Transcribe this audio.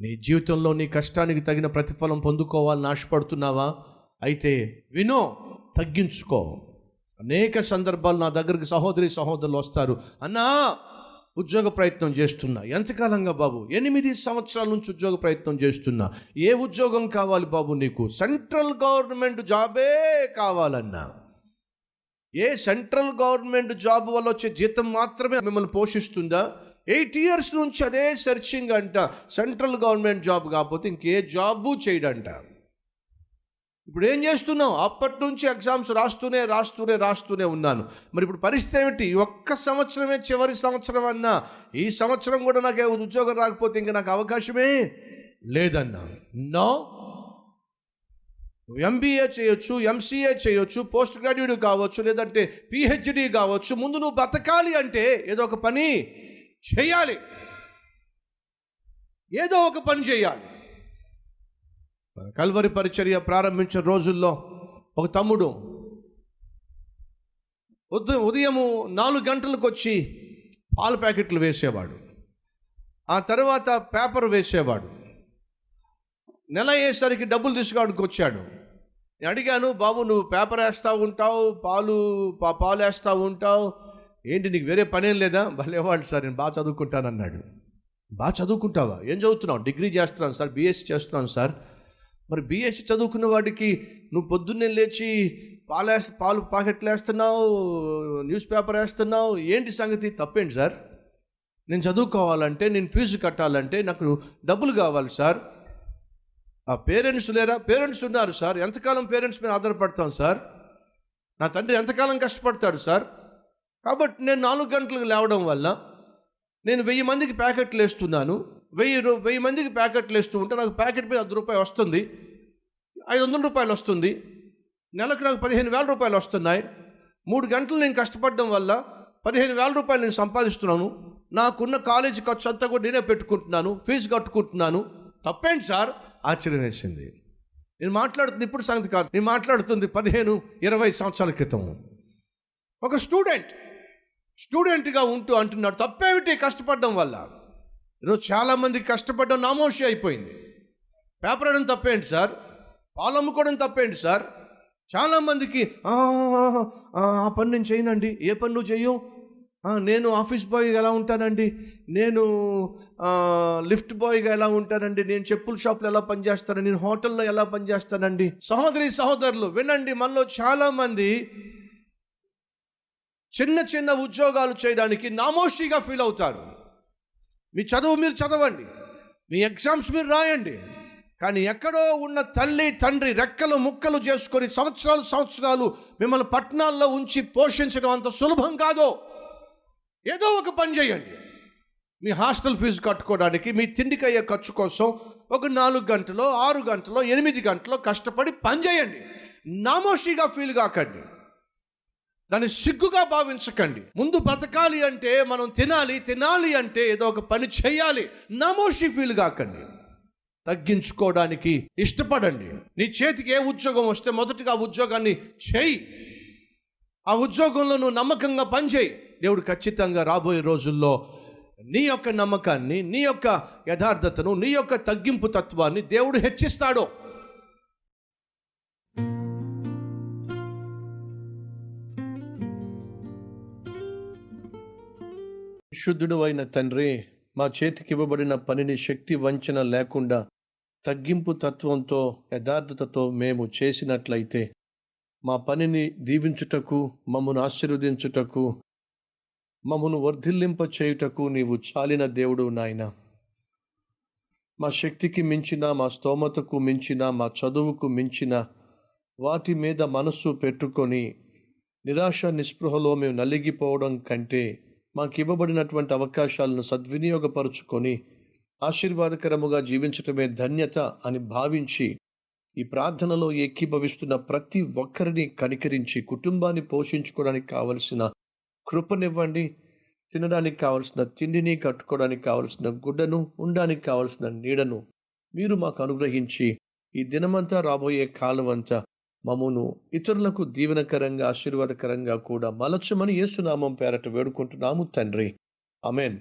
నీ జీవితంలో నీ కష్టానికి తగిన ప్రతిఫలం పొందుకోవాలని ఆశపడుతున్నావా అయితే వినో తగ్గించుకో. అనేక సందర్భాలు నా దగ్గరికి సహోదరి సహోదరులు వస్తారు. అన్నా ఉద్యోగ ప్రయత్నం చేస్తున్నా. ఎంతకాలంగా బాబు? ఎనిమిది సంవత్సరాల నుంచి ఉద్యోగ ప్రయత్నం చేస్తున్నా. ఏ ఉద్యోగం కావాలి బాబు నీకు? సెంట్రల్ గవర్నమెంట్ జాబే కావాలన్నా. ఏ సెంట్రల్ గవర్నమెంట్ జాబ్ వల్ల వచ్చే జీతం మాత్రమే మిమ్మల్ని పోషిస్తుందా? ఎయిట్ ఇయర్స్ నుంచి అదే సెర్చింగ్ అంట. సెంట్రల్ గవర్నమెంట్ జాబ్ కాకపోతే ఇంకే జాబు చేయడంట. ఇప్పుడు ఏం చేస్తున్నావు? అప్పటి నుంచి ఎగ్జామ్స్ రాస్తూనే రాస్తూనే రాస్తూనే ఉన్నాను. మరి ఇప్పుడు పరిస్థితి ఏమిటి? ఒక్క సంవత్సరమే చివరి సంవత్సరం అన్నా ఈ సంవత్సరం కూడా నాకు ఉద్యోగం రాకపోతే ఇంకా నాకు అవకాశమే లేదన్నా. నో. ఎంబీఏ చేయొచ్చు ఎంసీఏ చేయొచ్చు పోస్ట్ గ్రాడ్యుయేట్ కావచ్చు లేదంటే పిహెచ్డి కావచ్చు. ముందు నువ్వు బతకాలి అంటే ఏదో ఒక పని చేయాలి. ఏదో ఒక పని చేయాలి. కల్వరి పరిచర్య ప్రారంభించిన రోజుల్లో ఒక తమ్ముడు ఉదయం ఉదయము నాలుగు గంటలకు వచ్చి పాల ప్యాకెట్లు వేసేవాడు. ఆ తర్వాత పేపర్ వేసేవాడు. నెల అయ్యేసరికి డబ్బులు తీసుకురావడానికి వచ్చాడు. నేను అడిగాను బాబు నువ్వు పేపర్ వేస్తూ ఉంటావు పాలు పాలు వేస్తూ ఉంటావు ఏంటి నీకు వేరే పనేం లేదా? భలేవాడు సార్ నేను బాగా చదువుకుంటాను అన్నాడు బాగా చదువుకుంటావా? ఏం చదువుతున్నావు? డిగ్రీ చేస్తున్నాను సార్ బీఎస్సీ చేస్తున్నాను సార్. మరి బీఎస్సీ చదువుకున్న వాడికి నువ్వు పొద్దున్నే లేచి పాలు పాలు ప్యాకెట్లు వేస్తున్నావు న్యూస్ పేపర్ వేస్తున్నావు ఏంటి సంగతి? తప్పేంటి సార్? నేను చదువుకోవాలంటే నేను ఫీజు కట్టాలంటే నాకు డబ్బులు కావాలి సార్. ఆ పేరెంట్స్ లేరా? పేరెంట్స్ ఉన్నారు సార్. ఎంతకాలం పేరెంట్స్ మీద ఆధారపడతాం సార్? నా తండ్రి ఎంతకాలం కష్టపడతాడు సార్? కాబట్టి నేను నాలుగు గంటలకు లేవడం వల్ల నేను వెయ్యి మందికి ప్యాకెట్లు వేస్తున్నాను. వెయ్యి రూ వెయ్యి మందికి ప్యాకెట్లు వేస్తూ ఉంటే నాకు ప్యాకెట్ మీద అర్ధ రూపాయి వస్తుంది. ఐదు వందల రూపాయలు వస్తుంది. నెలకు నాకు పదిహేను వేల రూపాయలు వస్తున్నాయి. మూడు గంటలు నేను కష్టపడడం వల్ల పదిహేను వేల రూపాయలు నేను సంపాదిస్తున్నాను. నాకున్న కాలేజీ ఖర్చు అంతా కూడా నేనే పెట్టుకుంటున్నాను. ఫీజు కట్టుకుంటున్నాను. తప్పేంటి సార్? ఆశ్చర్యం వేసింది. నేను మాట్లాడుతుంది ఇప్పుడు సంగతి కాదు. నేను మాట్లాడుతుంది పదిహేను ఇరవై సంవత్సరాల క్రితం. ఒక స్టూడెంట్ స్టూడెంట్గా ఉంటూ అంటున్నాడు. తప్పేమిటి కష్టపడడం వల్ల? ఈరోజు చాలామంది కష్టపడడం నామోషి అయిపోయింది. పేపర్ వేయడం తప్పేంటి సార్? పాలు అమ్ముకోవడం తప్పేంటి సార్? చాలామందికి "ఆ, ఆ, పని నేను చేయనండి. ఏ పని నువ్వు చెయ్యవు నేను ఆఫీస్ బాయ్గా ఎలా ఉంటానండి? నేను లిఫ్ట్ బాయ్గా ఎలా ఉంటానండి? నేను చెప్పుల షాప్లో ఎలా పనిచేస్తాను? నేను హోటల్లో ఎలా పనిచేస్తానండి? సహోదరి సహోదరులు వినండి మనలో చాలామంది చిన్న చిన్న ఉద్యోగాలు చేయడానికి నామోషిగా ఫీల్ అవుతారు. మీ చదువు మీరు చదవండి. మీ ఎగ్జామ్స్ మీరు రాయండి. కానీ ఎక్కడో ఉన్న తల్లి తండ్రి రెక్కలు ముక్కలు చేసుకొని సంవత్సరాలు సంవత్సరాలు మిమ్మల్ని పట్టణాల్లో ఉంచి పోషించడం అంత సులభం కాదో. ఏదో ఒక పని చేయండి. మీ హాస్టల్ ఫీజు కట్టుకోవడానికి మీ తిండికి అయ్యే ఖర్చు కోసం ఒక నాలుగు గంటలో ఆరు గంటలో ఎనిమిది గంటలో కష్టపడి పని చేయండి. నామోషిగా ఫీల్ కాకండి. దాన్ని సిగ్గుగా భావించకండి. ముందు బతకాలి అంటే మనం తినాలి తినాలి అంటే ఏదో ఒక పని చేయాలి. నామోషి ఫీల్ కాకండి. తగ్గించుకోవడానికి ఇష్టపడండి. నీ చేతికి ఏ ఉద్యోగం వస్తే మొదటగా ఆ ఉద్యోగాన్ని చేయి. ఆ ఉద్యోగంలో నువ్వు నమ్మకంగా పనిచేయి. దేవుడు ఖచ్చితంగా రాబోయే రోజుల్లో నీ యొక్క నమ్మకాన్ని నీ యొక్క యథార్థతను నీ యొక్క తగ్గింపు తత్వాన్ని దేవుడు హెచ్చిస్తాడు. శుద్ధుడు అయిన తండ్రి మా చేతికి ఇవ్వబడిన పనిని శక్తి వంచన లేకుండా తగ్గింపు తత్వంతో యథార్థతతో మేము చేసినట్లయితే మా పనిని దీవించుటకు మమ్మను ఆశీర్వదించుటకు మమ్మను వర్ధిల్లింప చేయుటకు నీవు చాలిన దేవుడు నాయన. మా శక్తికి మించిన మా స్తోమతకు మించిన మా చదువుకు మించిన వాటి మీద మనస్సు పెట్టుకొని నిరాశ నిస్పృహలో మేము నలిగిపోవడం కంటే మాకు ఇవ్వబడినటువంటి అవకాశాలను సద్వినియోగపరుచుకొని ఆశీర్వాదకరముగా జీవించటమే ధన్యత అని భావించి ఈ ప్రార్థనలో ఏకీభవిస్తున్న ప్రతి ఒక్కరిని కనికరించి కుటుంబాన్ని పోషించుకోవడానికి కావలసిన కృపనివ్వండి తినడానికి కావలసిన తిండిని కట్టుకోవడానికి కావలసిన గుడ్డను ఉండడానికి కావలసిన నీడను మీరు మాకు అనుగ్రహించి ఈ దినమంతా రాబోయే కాలం అంతా మమ్మను ఇతరులకు దీవెనకరంగా ఆశీర్వాదకరంగా కూడా మలచమని యేసునామం పేరట వేడుకుంటున్నాము తండ్రి. అమెన్